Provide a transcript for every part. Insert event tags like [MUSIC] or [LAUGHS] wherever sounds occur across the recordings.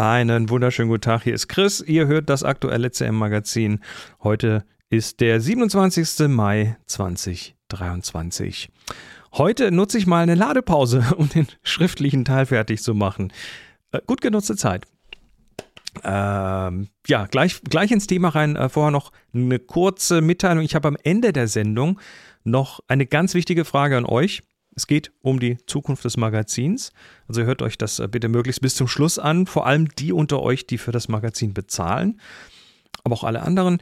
Einen wunderschönen guten Tag, hier ist Chris. Ihr hört das aktuelle CM-Magazin. Heute ist der 27. Mai 2023. Heute nutze ich mal eine Ladepause, [LAUGHS] um den schriftlichen Teil fertig zu machen. Äh, gut genutzte Zeit. Ähm, ja, gleich, gleich ins Thema rein. Äh, vorher noch eine kurze Mitteilung. Ich habe am Ende der Sendung noch eine ganz wichtige Frage an euch. Es geht um die Zukunft des Magazins. Also hört euch das äh, bitte möglichst bis zum Schluss an. Vor allem die unter euch, die für das Magazin bezahlen. Aber auch alle anderen.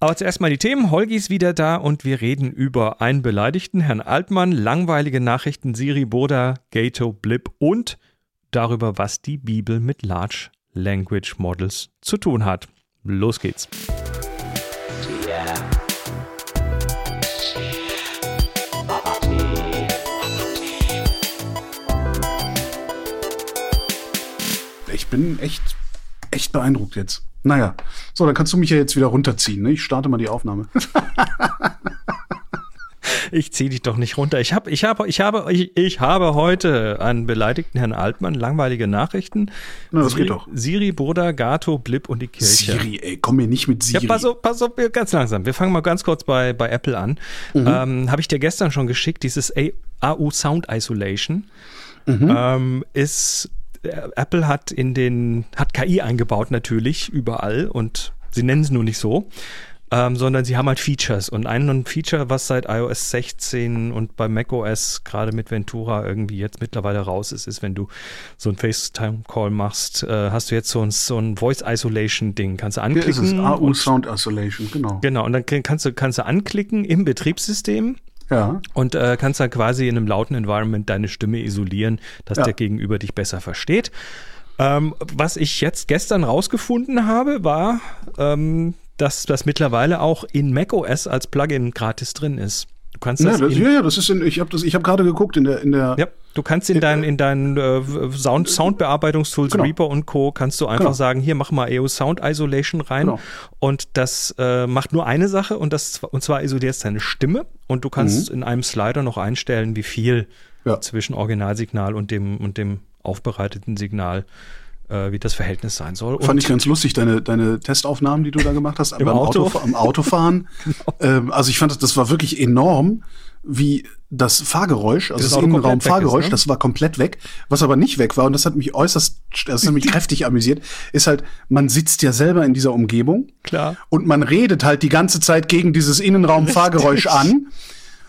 Aber zuerst mal die Themen. Holgi ist wieder da und wir reden über einen Beleidigten, Herrn Altmann, langweilige Nachrichten, Siri, Boda, Gato, Blip und darüber, was die Bibel mit Large Language Models zu tun hat. Los geht's. Bin echt, echt beeindruckt jetzt. Naja, so, dann kannst du mich ja jetzt wieder runterziehen. Ne? Ich starte mal die Aufnahme. [LAUGHS] ich ziehe dich doch nicht runter. Ich habe, ich habe, ich habe, ich, ich habe heute einen beleidigten Herrn Altmann langweilige Nachrichten. Na, das Siri, geht doch. Siri, Burda, Gato, Blip und die Kirche. Siri, ey, komm mir nicht mit Siri. Ja, pass auf, pass auf, ganz langsam. Wir fangen mal ganz kurz bei, bei Apple an. Mhm. Ähm, habe ich dir gestern schon geschickt, dieses AU Sound Isolation. Mhm. Ähm, ist Apple hat in den, hat KI eingebaut natürlich überall und sie nennen es nur nicht so. Ähm, sondern sie haben halt Features. Und ein Feature, was seit iOS 16 und bei macOS gerade mit Ventura irgendwie jetzt mittlerweile raus ist, ist, wenn du so ein FaceTime-Call machst, äh, hast du jetzt so ein, so ein Voice-Isolation-Ding. Kannst du anklicken. Ja, ist es AU Sound Isolation, genau. Genau, und dann kannst du, kannst du anklicken im Betriebssystem ja. Und äh, kannst dann quasi in einem lauten Environment deine Stimme isolieren, dass ja. der Gegenüber dich besser versteht. Ähm, was ich jetzt gestern rausgefunden habe, war, ähm, dass das mittlerweile auch in macOS als Plugin gratis drin ist. Kannst das, ja, das ja, ja, das ist in, ich habe das, ich habe gerade geguckt in der, in der. Ja, du kannst in deinen, in deinen äh, Sound, Soundbearbeitungstools genau. Reaper und Co. kannst du einfach genau. sagen, hier mach mal EO Sound Isolation rein genau. und das äh, macht nur eine Sache und das und zwar isolierst deine Stimme und du kannst mhm. in einem Slider noch einstellen, wie viel ja. zwischen Originalsignal und dem und dem aufbereiteten Signal äh, wie das Verhältnis sein soll. Fand ich ganz lustig, deine, deine Testaufnahmen, die du da gemacht hast [LAUGHS] Im beim Auto? Auto, am Autofahren. [LAUGHS] genau. ähm, also ich fand, das, das war wirklich enorm, wie das Fahrgeräusch, also das, das Innenraum-Fahrgeräusch, ne? das war komplett weg. Was aber nicht weg war, und das hat mich äußerst, das hat mich [LAUGHS] kräftig amüsiert, ist halt, man sitzt ja selber in dieser Umgebung. Klar. Und man redet halt die ganze Zeit gegen dieses Innenraum-Fahrgeräusch an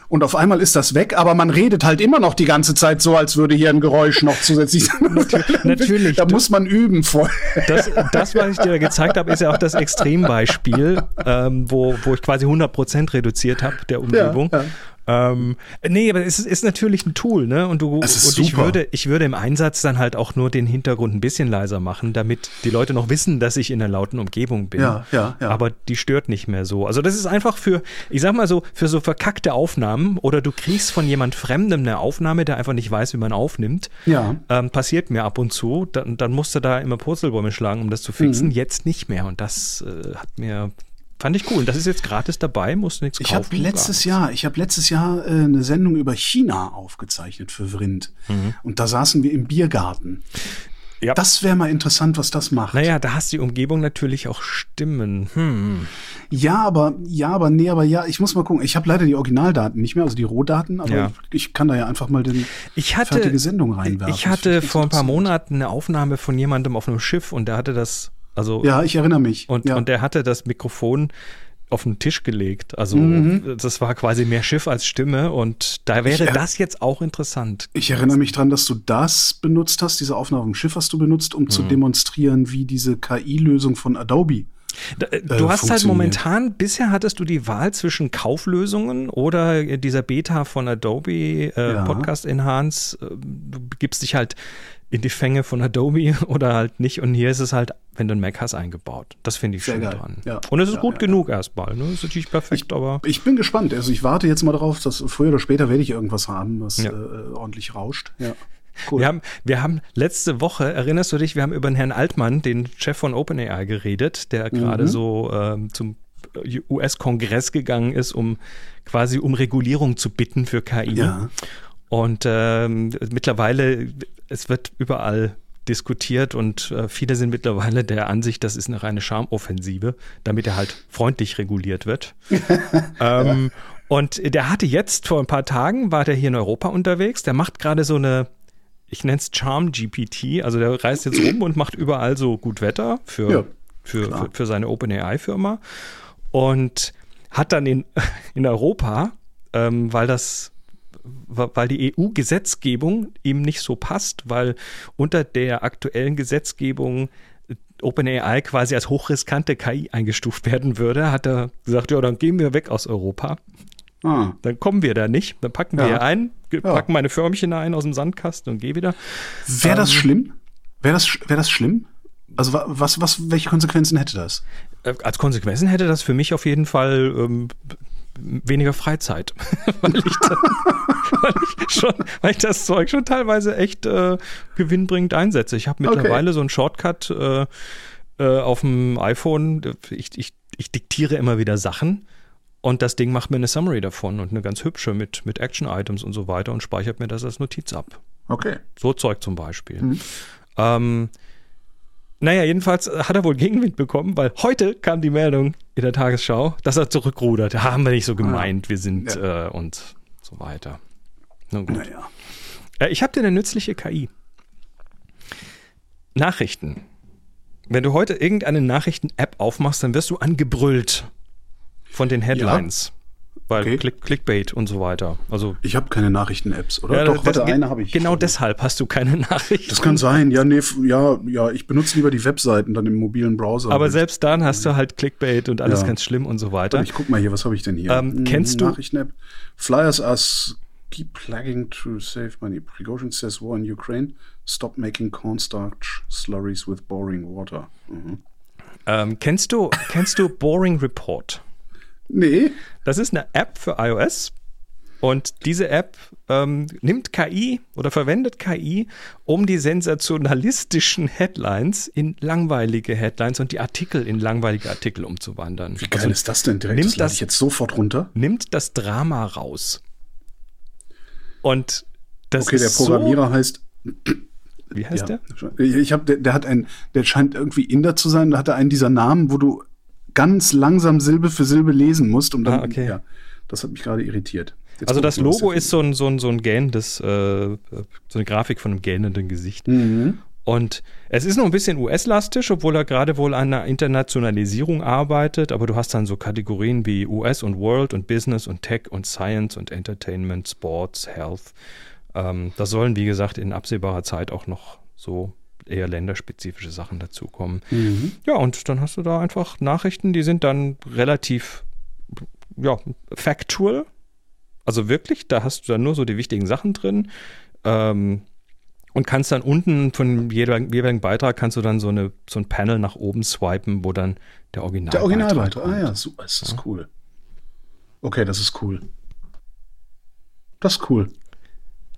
und auf einmal ist das weg, aber man redet halt immer noch die ganze Zeit so, als würde hier ein Geräusch noch zusätzlich [LAUGHS] sein. Natürlich. Da muss man üben voll. Das, das, was ich dir gezeigt habe, ist ja auch das Extrembeispiel, ähm, wo, wo ich quasi 100% reduziert habe der Umgebung. Ja, ja. Ähm, nee, aber es ist, ist, natürlich ein Tool, ne? Und du und ich würde, ich würde im Einsatz dann halt auch nur den Hintergrund ein bisschen leiser machen, damit die Leute noch wissen, dass ich in einer lauten Umgebung bin. Ja, ja, ja. Aber die stört nicht mehr so. Also das ist einfach für, ich sag mal so, für so verkackte Aufnahmen oder du kriegst von jemand Fremdem eine Aufnahme, der einfach nicht weiß, wie man aufnimmt. Ja. Ähm, passiert mir ab und zu. Dann, dann musst du da immer Purzelbäume schlagen, um das zu fixen. Mhm. Jetzt nicht mehr. Und das äh, hat mir Fand ich cool. Das ist jetzt gratis dabei, musst du nichts kaufen. Ich habe letztes Jahr, ich habe letztes Jahr äh, eine Sendung über China aufgezeichnet für Vrind. Mhm. Und da saßen wir im Biergarten. Ja. Das wäre mal interessant, was das macht. Naja, da hast die Umgebung natürlich auch Stimmen. Hm. Ja, aber, ja, aber, nee, aber ja, ich muss mal gucken. Ich habe leider die Originaldaten nicht mehr, also die Rohdaten, aber ja. ich, ich, kann da ja einfach mal den ich hatte, fertige Sendung reinwerfen. Ich hatte vor ein paar Monaten eine Aufnahme von jemandem auf einem Schiff und der hatte das also, ja, ich erinnere mich. Und, ja. und der hatte das Mikrofon auf den Tisch gelegt. Also mhm. das war quasi mehr Schiff als Stimme und da wäre das jetzt auch interessant. Ich erinnere mich dran, dass du das benutzt hast, diese Aufnahme auf dem Schiff hast du benutzt, um mhm. zu demonstrieren, wie diese KI-Lösung von Adobe äh, Du hast halt momentan, bisher hattest du die Wahl zwischen Kauflösungen oder dieser Beta von Adobe äh, ja. Podcast Enhance. Äh, du gibst dich halt in die Fänge von Adobe [LAUGHS] oder halt nicht. Und hier ist es halt, wenn du einen Mac hast, eingebaut. Das finde ich Sehr schön geil. dran. Ja. Und es ist ja, gut ja, genug erstmal. Ne? Ist natürlich perfekt, ich, aber. Ich bin gespannt. Also ich warte jetzt mal darauf, dass früher oder später werde ich irgendwas haben, was äh, ordentlich rauscht. Ja. [LAUGHS] Cool. Wir haben, wir haben letzte Woche, erinnerst du dich, wir haben über den Herrn Altmann, den Chef von OpenAI, geredet, der mhm. gerade so ähm, zum US-Kongress gegangen ist, um quasi um Regulierung zu bitten für KI. Ja. Und ähm, mittlerweile, es wird überall diskutiert und äh, viele sind mittlerweile der Ansicht, das ist eine reine Charmoffensive, damit er halt freundlich reguliert wird. [LAUGHS] ähm. Und der hatte jetzt vor ein paar Tagen, war der hier in Europa unterwegs, der macht gerade so eine, ich nenne es Charm GPT, also der reist jetzt rum und macht überall so gut Wetter für, ja, für, für, für, seine OpenAI-Firma und hat dann in, [LAUGHS] in Europa, ähm, weil das weil die EU-Gesetzgebung ihm nicht so passt, weil unter der aktuellen Gesetzgebung OpenAI quasi als hochriskante KI eingestuft werden würde, hat er gesagt, ja, dann gehen wir weg aus Europa. Ah. Dann kommen wir da nicht. Dann packen wir ja. ein, packen ja. meine Förmchen ein aus dem Sandkasten und geh wieder. Wäre das ähm, schlimm? Wäre das, wär das schlimm? Also was, was, welche Konsequenzen hätte das? Äh, als Konsequenzen hätte das für mich auf jeden Fall ähm, weniger Freizeit, [LAUGHS] weil, ich da, weil, ich schon, weil ich das Zeug schon teilweise echt äh, gewinnbringend einsetze. Ich habe mittlerweile okay. so einen Shortcut äh, äh, auf dem iPhone. Ich, ich, ich diktiere immer wieder Sachen und das Ding macht mir eine Summary davon und eine ganz hübsche mit, mit Action-Items und so weiter und speichert mir das als Notiz ab. Okay. So Zeug zum Beispiel. Mhm. Ähm, naja, jedenfalls hat er wohl Gegenwind bekommen, weil heute kam die Meldung in der Tagesschau, dass er zurückrudert. Haben wir nicht so gemeint, wir sind ja. äh, und so weiter. Na gut. Naja. Äh, ich habe dir eine nützliche KI. Nachrichten. Wenn du heute irgendeine Nachrichten-App aufmachst, dann wirst du angebrüllt von den Headlines. Weil okay. Click, Clickbait und so weiter. Also ich habe keine Nachrichten-Apps, oder? Ja, Doch, das, warte, eine habe ich. Genau deshalb hast du keine [LAUGHS] Nachrichten. Das kann sein. Ja, nee, ja, ja, ich benutze lieber die Webseiten dann im mobilen Browser. Aber selbst dann hast du halt Clickbait und alles ja. ganz schlimm und so weiter. Ich guck mal hier, was habe ich denn hier? Ähm, kennst du Nachrichten-App? Flyers are keep plugging to save money. Prigozhin says war in Ukraine. Stop making cornstarch slurries with boring water. Mhm. Ähm, kennst du kennst du Boring Report? Nee. Das ist eine App für iOS. Und diese App ähm, nimmt KI oder verwendet KI, um die sensationalistischen Headlines in langweilige Headlines und die Artikel in langweilige Artikel umzuwandern. Wie geil also, ist das denn direkt? Nimmt das, das ich jetzt sofort runter. Nimmt das Drama raus. Und das Okay, der Programmierer so, heißt. Wie heißt ja. der? Ich habe, der, der hat ein, der scheint irgendwie Inder zu sein. Da hat er einen dieser Namen, wo du ganz langsam Silbe für Silbe lesen musst. Um dann, ah, okay. Ja, das hat mich gerade irritiert. Jetzt also das Logo ist so ein, so ein, so ein gähnendes, äh, so eine Grafik von einem gähnenden Gesicht. Mhm. Und es ist noch ein bisschen US-lastisch, obwohl er gerade wohl an einer Internationalisierung arbeitet, aber du hast dann so Kategorien wie US und World und Business und Tech und Science und Entertainment, Sports, Health. Ähm, da sollen, wie gesagt, in absehbarer Zeit auch noch so eher länderspezifische Sachen dazukommen. Mhm. Ja, und dann hast du da einfach Nachrichten, die sind dann relativ ja, factual. Also wirklich, da hast du dann nur so die wichtigen Sachen drin. Ähm, und kannst dann unten von jedem jeweiligen Beitrag kannst du dann so, eine, so ein Panel nach oben swipen, wo dann der Original Der Originalbeitrag, ah ja, super, das ist ja. cool. Okay, das ist cool. Das ist cool.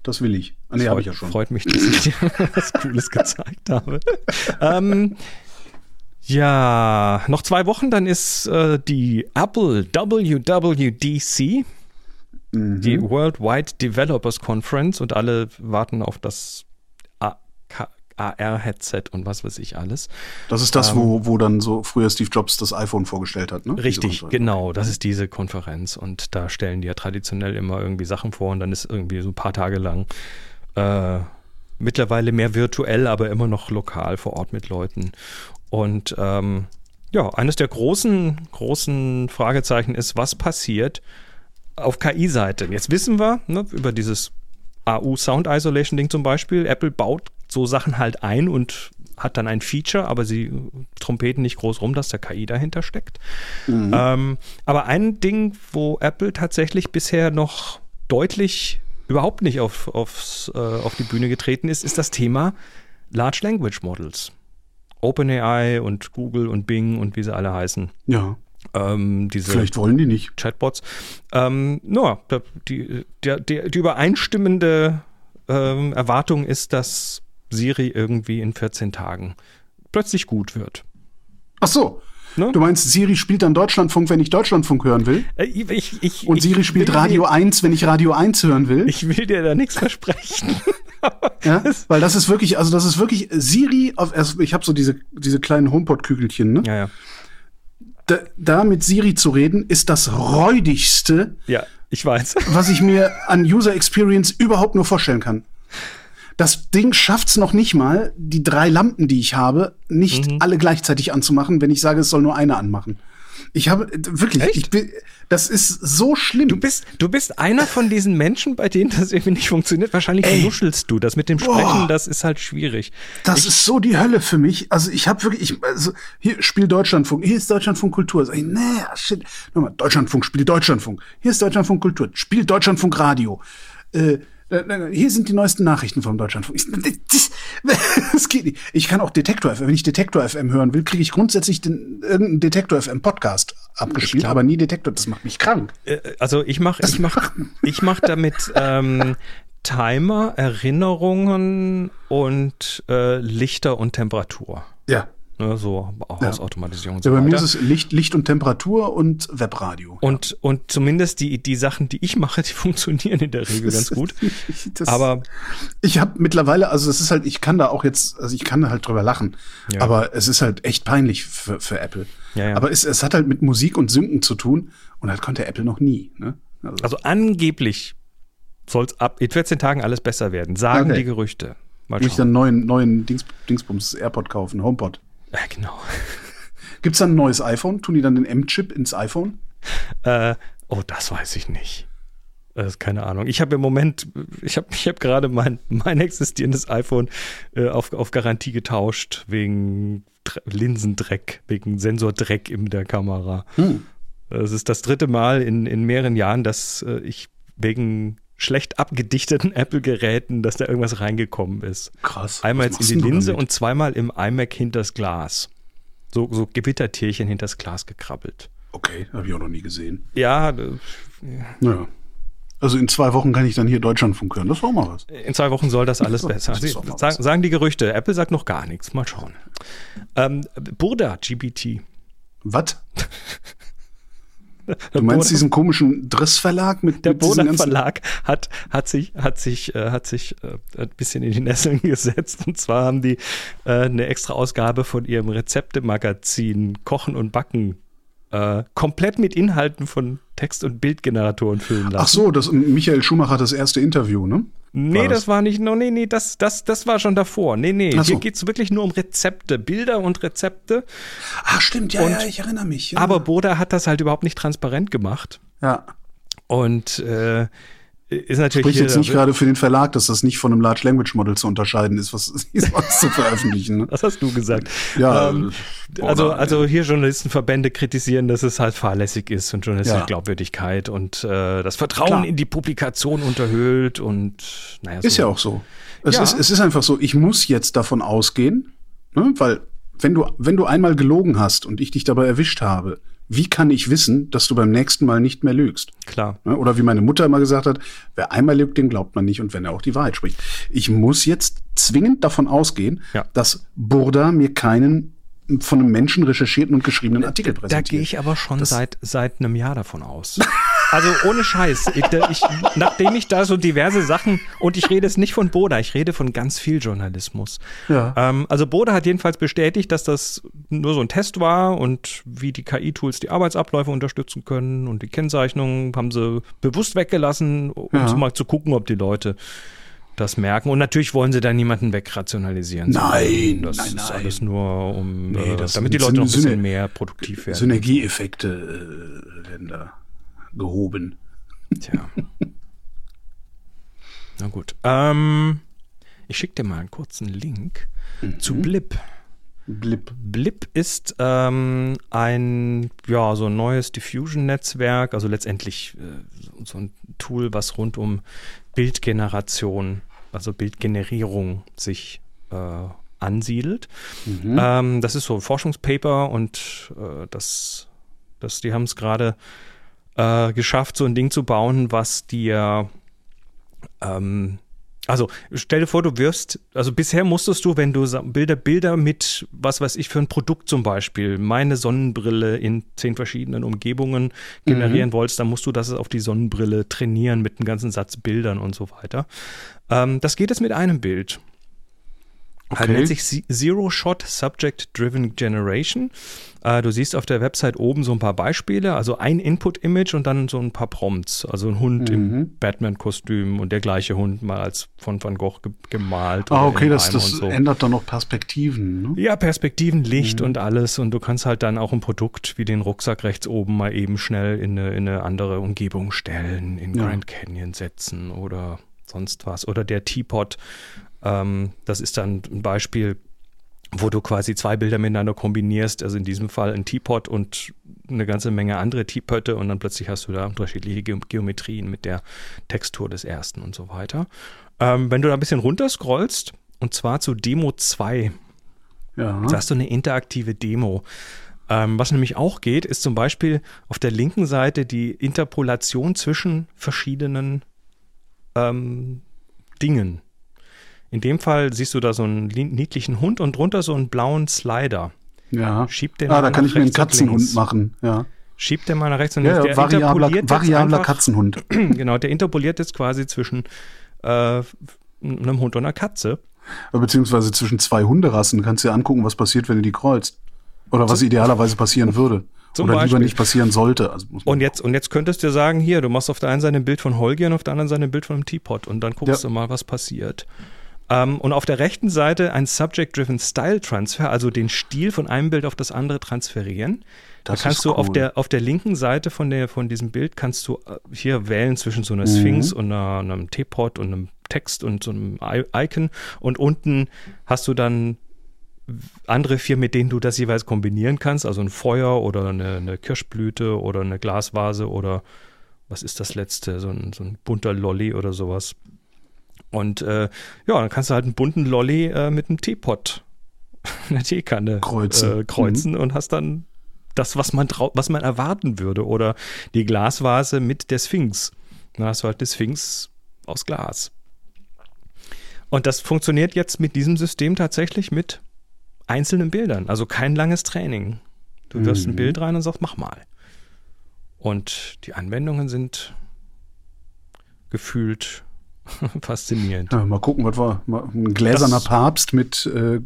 Das will ich. Ah, nee, habe ich ja schon. Freut mich, dass ich dir [LAUGHS] was Cooles gezeigt habe. ähm, ja, noch zwei Wochen, dann ist äh, die Apple WWDC, mhm. die Worldwide Developers Conference, und alle warten auf das AR-Headset und was weiß ich alles. Das ist das, ähm, wo, wo dann so früher Steve Jobs das iPhone vorgestellt hat, ne? Richtig, genau. Das ist diese Konferenz. Und da stellen die ja traditionell immer irgendwie Sachen vor und dann ist irgendwie so ein paar Tage lang äh, mittlerweile mehr virtuell, aber immer noch lokal vor Ort mit Leuten. Und ähm, ja, eines der großen, großen Fragezeichen ist, was passiert auf KI-Seite? Jetzt wissen wir ne, über dieses AU Sound Isolation Ding zum Beispiel. Apple baut so Sachen halt ein und hat dann ein Feature, aber sie trompeten nicht groß rum, dass da KI dahinter steckt. Mhm. Ähm, aber ein Ding, wo Apple tatsächlich bisher noch deutlich überhaupt nicht auf, aufs, äh, auf die Bühne getreten ist, ist das Thema Large Language Models. OpenAI und Google und Bing und wie sie alle heißen. Ja. Ähm, diese Vielleicht wollen die nicht. Chatbots. Ähm, no, die, die, die, die übereinstimmende ähm, Erwartung ist, dass Siri irgendwie in 14 Tagen plötzlich gut wird. Ach so. Ne? Du meinst, Siri spielt dann Deutschlandfunk, wenn ich Deutschlandfunk hören will? Äh, ich, ich, Und Siri spielt Radio dir, 1, wenn ich Radio 1 hören will? Ich will dir da nichts versprechen. [LAUGHS] ja, weil das ist wirklich, also das ist wirklich Siri, auf, also ich habe so diese, diese kleinen HomePod-Kügelchen, ne? Ja, ja. Da, da mit Siri zu reden, ist das räudigste, ja, ich weiß. was ich mir an User Experience überhaupt nur vorstellen kann. Das Ding schafft's noch nicht mal, die drei Lampen, die ich habe, nicht mhm. alle gleichzeitig anzumachen, wenn ich sage, es soll nur eine anmachen. Ich habe wirklich, ich bin, das ist so schlimm. Du bist, du bist einer von diesen Menschen, bei denen das irgendwie nicht funktioniert. Wahrscheinlich Ey. nuschelst du. Das mit dem Sprechen, Boah. das ist halt schwierig. Das ich, ist so die Hölle für mich. Also ich habe wirklich, ich, also hier Spiel Deutschlandfunk, hier ist Deutschlandfunk Kultur. Sag ich, nee, shit. Nochmal, Deutschlandfunk, Spiel Deutschlandfunk. Hier ist Deutschlandfunk Kultur, Spiel Deutschlandfunk Radio. Äh, hier sind die neuesten Nachrichten vom Deutschlandfunk. Das, geht nicht. Ich kann auch Detektor FM. Wenn ich Detektor FM hören will, kriege ich grundsätzlich den, irgendeinen Detektor FM Podcast abgespielt, aber nie Detektor. Das macht mich krank. Äh, also ich mache ich mach, ich mach damit ähm, Timer, Erinnerungen und äh, Lichter und Temperatur. Ja. Ne, so Hausautomatisierung. Ja. So ja, bei mir ist es Licht, Licht und Temperatur und Webradio. Und, ja. und zumindest die, die Sachen, die ich mache, [LAUGHS] die funktionieren in der Regel ganz gut. [LAUGHS] das, aber ich habe mittlerweile, also es ist halt, ich kann da auch jetzt, also ich kann da halt drüber lachen, ja. aber es ist halt echt peinlich für, für Apple. Aber es, es hat halt mit Musik und Synken zu tun und das konnte Apple noch nie. Ne? Also, also angeblich soll es ab in 14 Tagen alles besser werden, sagen okay. die Gerüchte. Mal Muss ich dann neuen, neuen Dings, Dingsbums AirPod kaufen, HomePod. Ja, genau. [LAUGHS] Gibt es dann ein neues iPhone? Tun die dann den M-Chip ins iPhone? Äh, oh, das weiß ich nicht. Das ist keine Ahnung. Ich habe im Moment, ich habe ich hab gerade mein, mein existierendes iPhone äh, auf, auf Garantie getauscht wegen Dre Linsendreck, wegen Sensordreck in der Kamera. Hm. Das ist das dritte Mal in, in mehreren Jahren, dass äh, ich wegen schlecht abgedichteten [LAUGHS] Apple-Geräten, dass da irgendwas reingekommen ist. Krass. Einmal jetzt in die Linse und zweimal im iMac hinters Glas. So, so Gewittertierchen hinters Glas gekrabbelt. Okay, habe ich auch noch nie gesehen. Ja. Äh, ja. Also in zwei Wochen kann ich dann hier Deutschlandfunk hören. Das war mal was. In zwei Wochen soll das alles besser. Das sagen, sagen, die Gerüchte. Apple sagt noch gar nichts. Mal schauen. Ähm, Burda GBT. Was? [LAUGHS] Du meinst Boden, diesen komischen Driss-Verlag mit Der Boden-Verlag hat, hat sich, hat sich, äh, hat sich äh, ein bisschen in die Nesseln [LAUGHS] gesetzt. Und zwar haben die äh, eine extra Ausgabe von ihrem Rezeptemagazin Kochen und Backen äh, komplett mit Inhalten von Text- und Bildgeneratoren füllen lassen. Ach so, das Michael Schumacher das erste Interview, ne? Nee, war das? das? war nicht, no, nee, nee, das, das, das war schon davor. Nee, nee, so. hier geht's wirklich nur um Rezepte, Bilder und Rezepte. Ah, stimmt, ja, und, ja, ich erinnere mich. Ja. Aber Boda hat das halt überhaupt nicht transparent gemacht. Ja. Und äh, ist natürlich. Spricht jetzt nicht gerade für den Verlag, dass das nicht von einem Large Language Model zu unterscheiden ist, was, [LAUGHS] was zu veröffentlichen. Ne? [LAUGHS] Was hast du gesagt? Ja. Ähm, also, also hier Journalistenverbände kritisieren, dass es halt fahrlässig ist und journalistische ja. Glaubwürdigkeit und äh, das Vertrauen Klar. in die Publikation unterhöhlt und naja. So. Ist ja auch so. Es, ja. Ist, es ist einfach so, ich muss jetzt davon ausgehen, ne, weil wenn du, wenn du einmal gelogen hast und ich dich dabei erwischt habe, wie kann ich wissen, dass du beim nächsten Mal nicht mehr lügst? Klar. Oder wie meine Mutter immer gesagt hat, wer einmal lügt, den glaubt man nicht und wenn er auch die Wahrheit spricht. Ich muss jetzt zwingend davon ausgehen, ja. dass Burda mir keinen von einem Menschen recherchierten und geschriebenen Artikel präsentiert. Da gehe ich aber schon seit, seit einem Jahr davon aus. [LAUGHS] Also ohne Scheiß. Ich, ich, nachdem ich da so diverse Sachen, und ich rede jetzt nicht von Boda, ich rede von ganz viel Journalismus. Ja. Ähm, also Boda hat jedenfalls bestätigt, dass das nur so ein Test war und wie die KI-Tools die Arbeitsabläufe unterstützen können und die Kennzeichnung haben sie bewusst weggelassen, um ja. mal zu gucken, ob die Leute das merken. Und natürlich wollen sie da niemanden wegrationalisieren. Nein, das nein, ist alles nur, um, nee, äh, damit die Leute noch ein bisschen mehr produktiv werden. Synergieeffekte äh, werden da gehoben. Tja. [LAUGHS] Na gut. Ähm, ich schicke dir mal einen kurzen Link mhm. zu Blip. Blip. Blip ist ähm, ein, ja, so ein neues Diffusion-Netzwerk, also letztendlich äh, so ein Tool, was rund um Bildgeneration, also Bildgenerierung sich äh, ansiedelt. Mhm. Ähm, das ist so ein Forschungspaper und äh, das, das, die haben es gerade äh, geschafft, so ein Ding zu bauen, was dir ähm, Also stell dir vor, du wirst, also bisher musstest du, wenn du Bilder, Bilder mit, was weiß ich, für ein Produkt zum Beispiel, meine Sonnenbrille in zehn verschiedenen Umgebungen generieren mhm. wolltest, dann musst du das auf die Sonnenbrille trainieren mit einem ganzen Satz Bildern und so weiter. Ähm, das geht jetzt mit einem Bild. Okay. Halt nennt sich Zero Shot Subject Driven Generation. Äh, du siehst auf der Website oben so ein paar Beispiele, also ein Input-Image und dann so ein paar Prompts. Also ein Hund mhm. im Batman-Kostüm und der gleiche Hund mal als von Van Gogh ge gemalt. Ah, okay, das, das so. ändert dann noch Perspektiven. Ne? Ja, Perspektiven, Licht mhm. und alles. Und du kannst halt dann auch ein Produkt wie den Rucksack rechts oben mal eben schnell in eine, in eine andere Umgebung stellen, in ja. Grand Canyon setzen oder sonst was. Oder der Teapot ähm, das ist dann ein Beispiel, wo du quasi zwei Bilder miteinander kombinierst, also in diesem Fall ein Teapot und eine ganze Menge andere Teepötte und dann plötzlich hast du da unterschiedliche Ge Geometrien mit der Textur des ersten und so weiter. Ähm, wenn du da ein bisschen runter scrollst, und zwar zu Demo 2, ja. da hast du eine interaktive Demo. Ähm, was nämlich auch geht, ist zum Beispiel auf der linken Seite die Interpolation zwischen verschiedenen ähm, Dingen. In dem Fall siehst du da so einen niedlichen Hund und drunter so einen blauen Slider. Ja. Schieb den ah, da kann ich mir einen Katzenhund machen. Ja. Schiebt den mal nach rechts und ja, der variabler, variabler Katzenhund. [CLEARS THROAT] Genau, der interpoliert jetzt quasi zwischen äh, einem Hund und einer Katze. Beziehungsweise zwischen zwei Hunderassen. Kannst du dir angucken, was passiert, wenn du die kreuzt. Oder was idealerweise passieren würde. Zum Oder Beispiel. lieber nicht passieren sollte. Also und, jetzt, und jetzt könntest du sagen, hier, du machst auf der einen Seite ein Bild von Holgi und auf der anderen Seite ein Bild von einem Teapot und dann guckst ja. du mal, was passiert. Ähm, und auf der rechten Seite ein Subject-Driven Style Transfer, also den Stil von einem Bild auf das andere transferieren. Das da kannst du cool. auf der auf der linken Seite von der von diesem Bild kannst du äh, hier wählen zwischen so einer mhm. Sphinx und einer, einem Teepot und einem Text und so einem Icon und unten hast du dann andere vier, mit denen du das jeweils kombinieren kannst, also ein Feuer oder eine, eine Kirschblüte oder eine Glasvase oder was ist das letzte, so ein, so ein bunter Lolly oder sowas. Und äh, ja, dann kannst du halt einen bunten Lolly äh, mit einem Teepot, einer Teekanne kreuzen, äh, kreuzen mhm. und hast dann das, was man, was man erwarten würde. Oder die Glasvase mit der Sphinx. Dann hast du halt die Sphinx aus Glas. Und das funktioniert jetzt mit diesem System tatsächlich mit einzelnen Bildern. Also kein langes Training. Du wirfst mhm. ein Bild rein und sagst, mach mal. Und die Anwendungen sind gefühlt [LAUGHS] Faszinierend. Ja, mal gucken, was war. Ein gläserner das, Papst mit äh,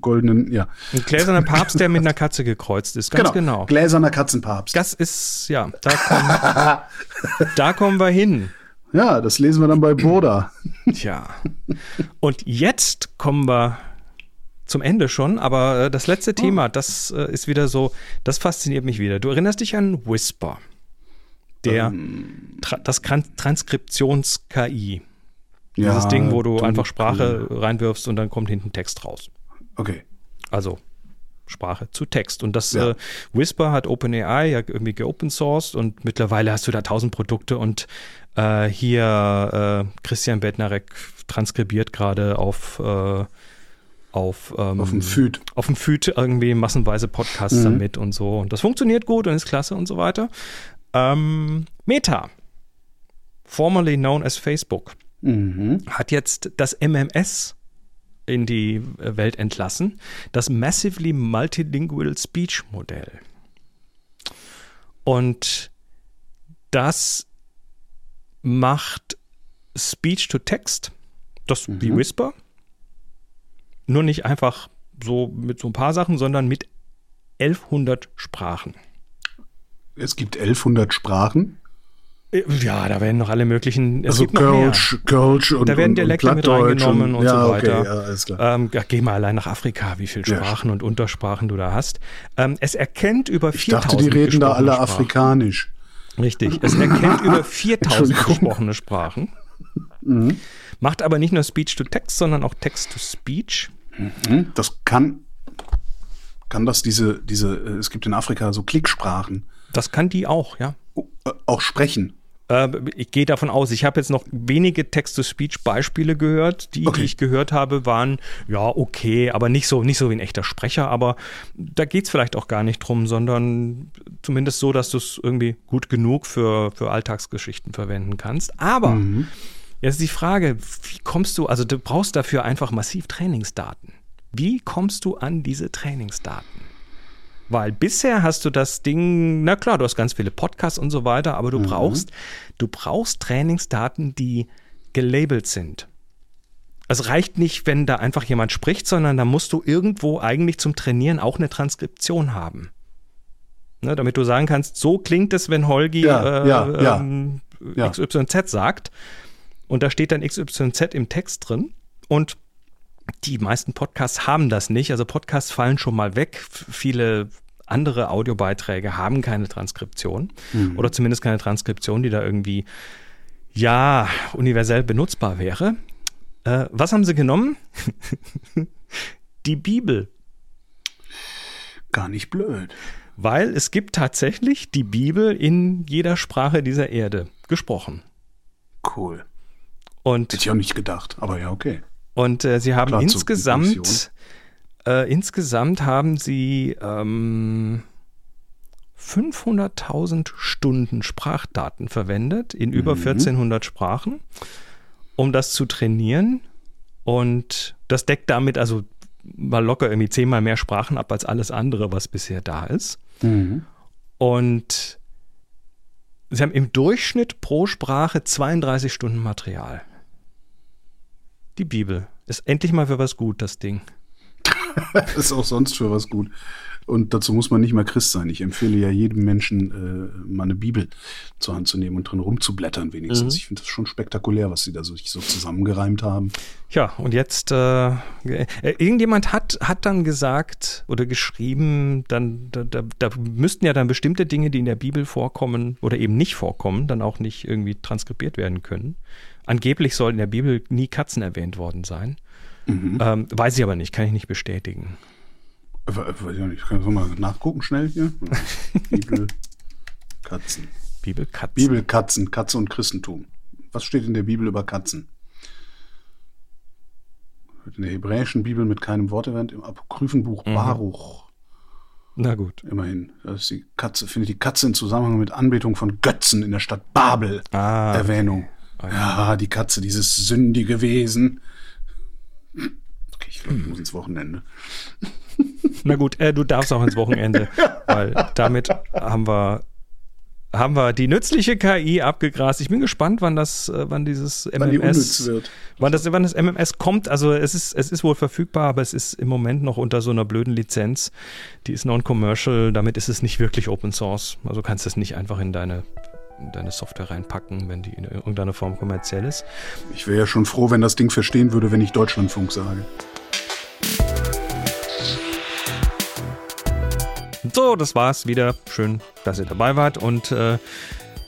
goldenen, ja. Ein gläserner Papst, der mit einer Katze gekreuzt ist, ganz genau. genau. Gläserner Katzenpapst. Das ist, ja, da kommen, [LAUGHS] da kommen wir hin. Ja, das lesen wir dann bei Boda. Tja. Und jetzt kommen wir zum Ende schon, aber äh, das letzte Thema, oh. das äh, ist wieder so, das fasziniert mich wieder. Du erinnerst dich an Whisper, der ähm. das Transkriptions-KI. Ja, Dieses Ding, wo du einfach Sprache reinwirfst und dann kommt hinten Text raus. Okay. Also Sprache zu Text. Und das ja. äh, Whisper hat OpenAI ja irgendwie geopen sourced und mittlerweile hast du da tausend Produkte und äh, hier äh, Christian Bednarek transkribiert gerade auf äh, auf, ähm, auf dem Feed. Auf dem Feed irgendwie massenweise Podcasts mhm. damit und so. Und das funktioniert gut und ist klasse und so weiter. Ähm, Meta, formerly known as Facebook, mhm. hat jetzt das MMS in die Welt entlassen, das Massively Multilingual Speech Modell. Und das macht Speech to Text, das mhm. wie Whisper, nur nicht einfach so mit so ein paar Sachen, sondern mit 1100 Sprachen. Es gibt 1100 Sprachen? Ja, da werden noch alle möglichen. Also Kölsch, Kölsch und Da werden Dialekte mit reingenommen und, und ja, so weiter. Okay, ja, alles klar. Ähm, geh mal allein nach Afrika, wie viele Sprachen ja. und Untersprachen du da hast. Ähm, es erkennt über 4000 Ich dachte, die reden da alle Sprachen. afrikanisch. Richtig. Es erkennt über [LAUGHS] 4000 gesprochene Sprachen. Mhm. Macht aber nicht nur Speech to Text, sondern auch Text to Speech. Mhm. Das kann, kann das diese, diese, äh, es gibt in Afrika so Klicksprachen. Das kann die auch, ja. Äh, auch sprechen. Äh, ich gehe davon aus, ich habe jetzt noch wenige Text-to-Speech-Beispiele gehört. Die, okay. die ich gehört habe, waren ja okay, aber nicht so, nicht so wie ein echter Sprecher. Aber da geht es vielleicht auch gar nicht drum, sondern zumindest so, dass du es irgendwie gut genug für, für Alltagsgeschichten verwenden kannst. Aber mhm. Jetzt ist die Frage, wie kommst du, also du brauchst dafür einfach massiv Trainingsdaten. Wie kommst du an diese Trainingsdaten? Weil bisher hast du das Ding, na klar, du hast ganz viele Podcasts und so weiter, aber du mhm. brauchst, du brauchst Trainingsdaten, die gelabelt sind. Es reicht nicht, wenn da einfach jemand spricht, sondern da musst du irgendwo eigentlich zum Trainieren auch eine Transkription haben. Ne, damit du sagen kannst, so klingt es, wenn Holgi ja, äh, ja, ähm, ja. XYZ sagt. Und da steht dann XYZ im Text drin. Und die meisten Podcasts haben das nicht. Also Podcasts fallen schon mal weg. Viele andere Audiobeiträge haben keine Transkription. Mhm. Oder zumindest keine Transkription, die da irgendwie, ja, universell benutzbar wäre. Äh, was haben sie genommen? [LAUGHS] die Bibel. Gar nicht blöd. Weil es gibt tatsächlich die Bibel in jeder Sprache dieser Erde gesprochen. Cool. Und Hätte ich auch nicht gedacht, aber ja, okay. Und äh, sie haben Klar, insgesamt, äh, insgesamt haben sie ähm, 500.000 Stunden Sprachdaten verwendet in über mhm. 1400 Sprachen, um das zu trainieren. Und das deckt damit also mal locker irgendwie zehnmal mehr Sprachen ab als alles andere, was bisher da ist. Mhm. Und sie haben im Durchschnitt pro Sprache 32 Stunden Material. Die Bibel. Ist endlich mal für was gut, das Ding. [LAUGHS] ist auch sonst für was gut. Und dazu muss man nicht mal Christ sein. Ich empfehle ja jedem Menschen, äh, mal eine Bibel zur Hand zu nehmen und drin rumzublättern wenigstens. Mhm. Ich finde das schon spektakulär, was sie da so, so zusammengereimt haben. Ja, und jetzt, äh, äh, irgendjemand hat, hat dann gesagt oder geschrieben, dann, da, da, da müssten ja dann bestimmte Dinge, die in der Bibel vorkommen oder eben nicht vorkommen, dann auch nicht irgendwie transkribiert werden können. Angeblich soll in der Bibel nie Katzen erwähnt worden sein. Mhm. Ähm, weiß ich aber nicht, kann ich nicht bestätigen. Weiß ich nicht. Kann ich mal nachgucken schnell hier? [LAUGHS] Bibel, Katzen. Bibel, Katzen. Bibel, Katzen, Katze und Christentum. Was steht in der Bibel über Katzen? In der hebräischen Bibel mit keinem Wort erwähnt, im Apokryphenbuch mhm. Baruch. Na gut. Immerhin. Das ist die Katze, findet die Katze in Zusammenhang mit Anbetung von Götzen in der Stadt Babel ah, Erwähnung. Okay. Ja, die Katze, dieses sündige Wesen. Okay, ich glaube, ich muss ins Wochenende. Na gut, äh, du darfst auch ins Wochenende, [LAUGHS] weil damit haben wir haben wir die nützliche KI abgegrast. Ich bin gespannt, wann das, äh, wann dieses MMS, wird. wann das, wann das MMS kommt. Also es ist, es ist wohl verfügbar, aber es ist im Moment noch unter so einer blöden Lizenz. Die ist non-commercial. Damit ist es nicht wirklich Open Source. Also kannst du es nicht einfach in deine in deine Software reinpacken, wenn die in irgendeiner Form kommerziell ist. Ich wäre ja schon froh, wenn das Ding verstehen würde, wenn ich Deutschlandfunk sage. So, das war's wieder. Schön, dass ihr dabei wart. Und äh,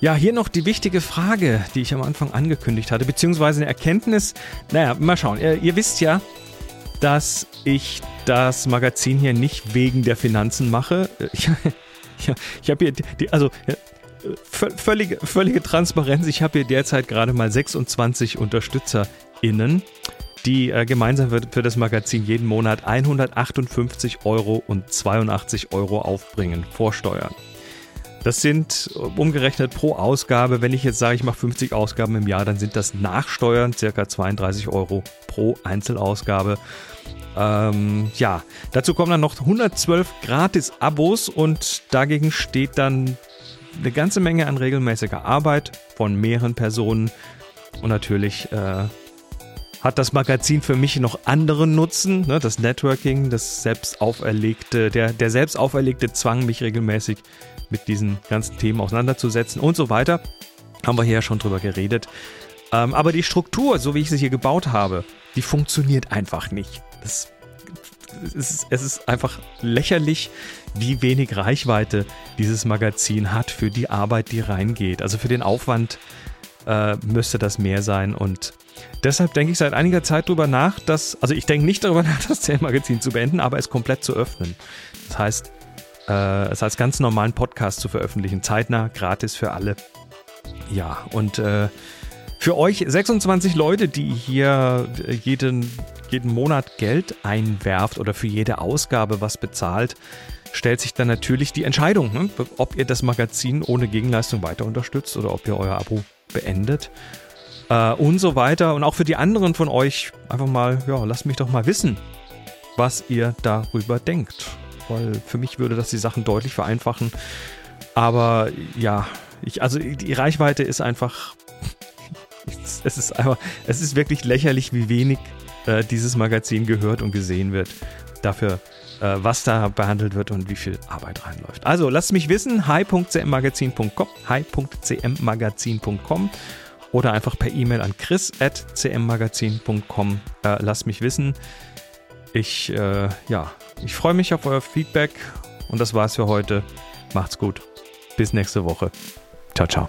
ja, hier noch die wichtige Frage, die ich am Anfang angekündigt hatte, beziehungsweise eine Erkenntnis. Naja, mal schauen. Ihr, ihr wisst ja, dass ich das Magazin hier nicht wegen der Finanzen mache. [LAUGHS] Ich, ich, ich habe hier, die, also völlige, völlige Transparenz. Ich habe hier derzeit gerade mal 26 UnterstützerInnen die äh, gemeinsam für, für das Magazin jeden Monat 158 Euro und 82 Euro aufbringen vor Steuern. Das sind äh, umgerechnet pro Ausgabe, wenn ich jetzt sage, ich mache 50 Ausgaben im Jahr, dann sind das nach Steuern circa 32 Euro pro Einzelausgabe. Ähm, ja, dazu kommen dann noch 112 Gratis-Abos und dagegen steht dann eine ganze Menge an regelmäßiger Arbeit von mehreren Personen und natürlich äh, hat das Magazin für mich noch anderen Nutzen. Ne? Das Networking, das selbst auferlegte, der, der selbst auferlegte Zwang, mich regelmäßig mit diesen ganzen Themen auseinanderzusetzen und so weiter. Haben wir hier ja schon drüber geredet. Ähm, aber die Struktur, so wie ich sie hier gebaut habe, die funktioniert einfach nicht. Das, es, ist, es ist einfach lächerlich, wie wenig Reichweite dieses Magazin hat für die Arbeit, die reingeht. Also für den Aufwand äh, müsste das mehr sein und Deshalb denke ich seit einiger Zeit darüber nach, dass, also ich denke nicht darüber [LAUGHS] nach, das CL-Magazin zu beenden, aber es komplett zu öffnen. Das heißt, äh, es als ganz normalen Podcast zu veröffentlichen, zeitnah, gratis für alle. Ja, und äh, für euch 26 Leute, die hier jeden, jeden Monat Geld einwerft oder für jede Ausgabe was bezahlt, stellt sich dann natürlich die Entscheidung, ne, ob ihr das Magazin ohne Gegenleistung weiter unterstützt oder ob ihr euer Abo beendet. äh, und so weiter. Und auch für die anderen von euch einfach mal, ja, lasst mich doch mal wissen, was ihr darüber denkt. Weil für mich würde das die Sachen deutlich vereinfachen. Aber ja, ich, also die Reichweite ist einfach. [LAUGHS] es ist einfach, es ist wirklich lächerlich, wie wenig äh, dieses Magazin gehört und gesehen wird. Dafür, äh, was da behandelt wird und wie viel Arbeit reinläuft. Also lasst mich wissen, hi.cmmagazin.com, hi.cmmagazin.com oder einfach per E-Mail an chris.cmmagazin.com. Äh, lasst mich wissen. Ich, äh, ja, ich freue mich auf euer Feedback und das war's für heute. Macht's gut. Bis nächste Woche. Ciao, ciao.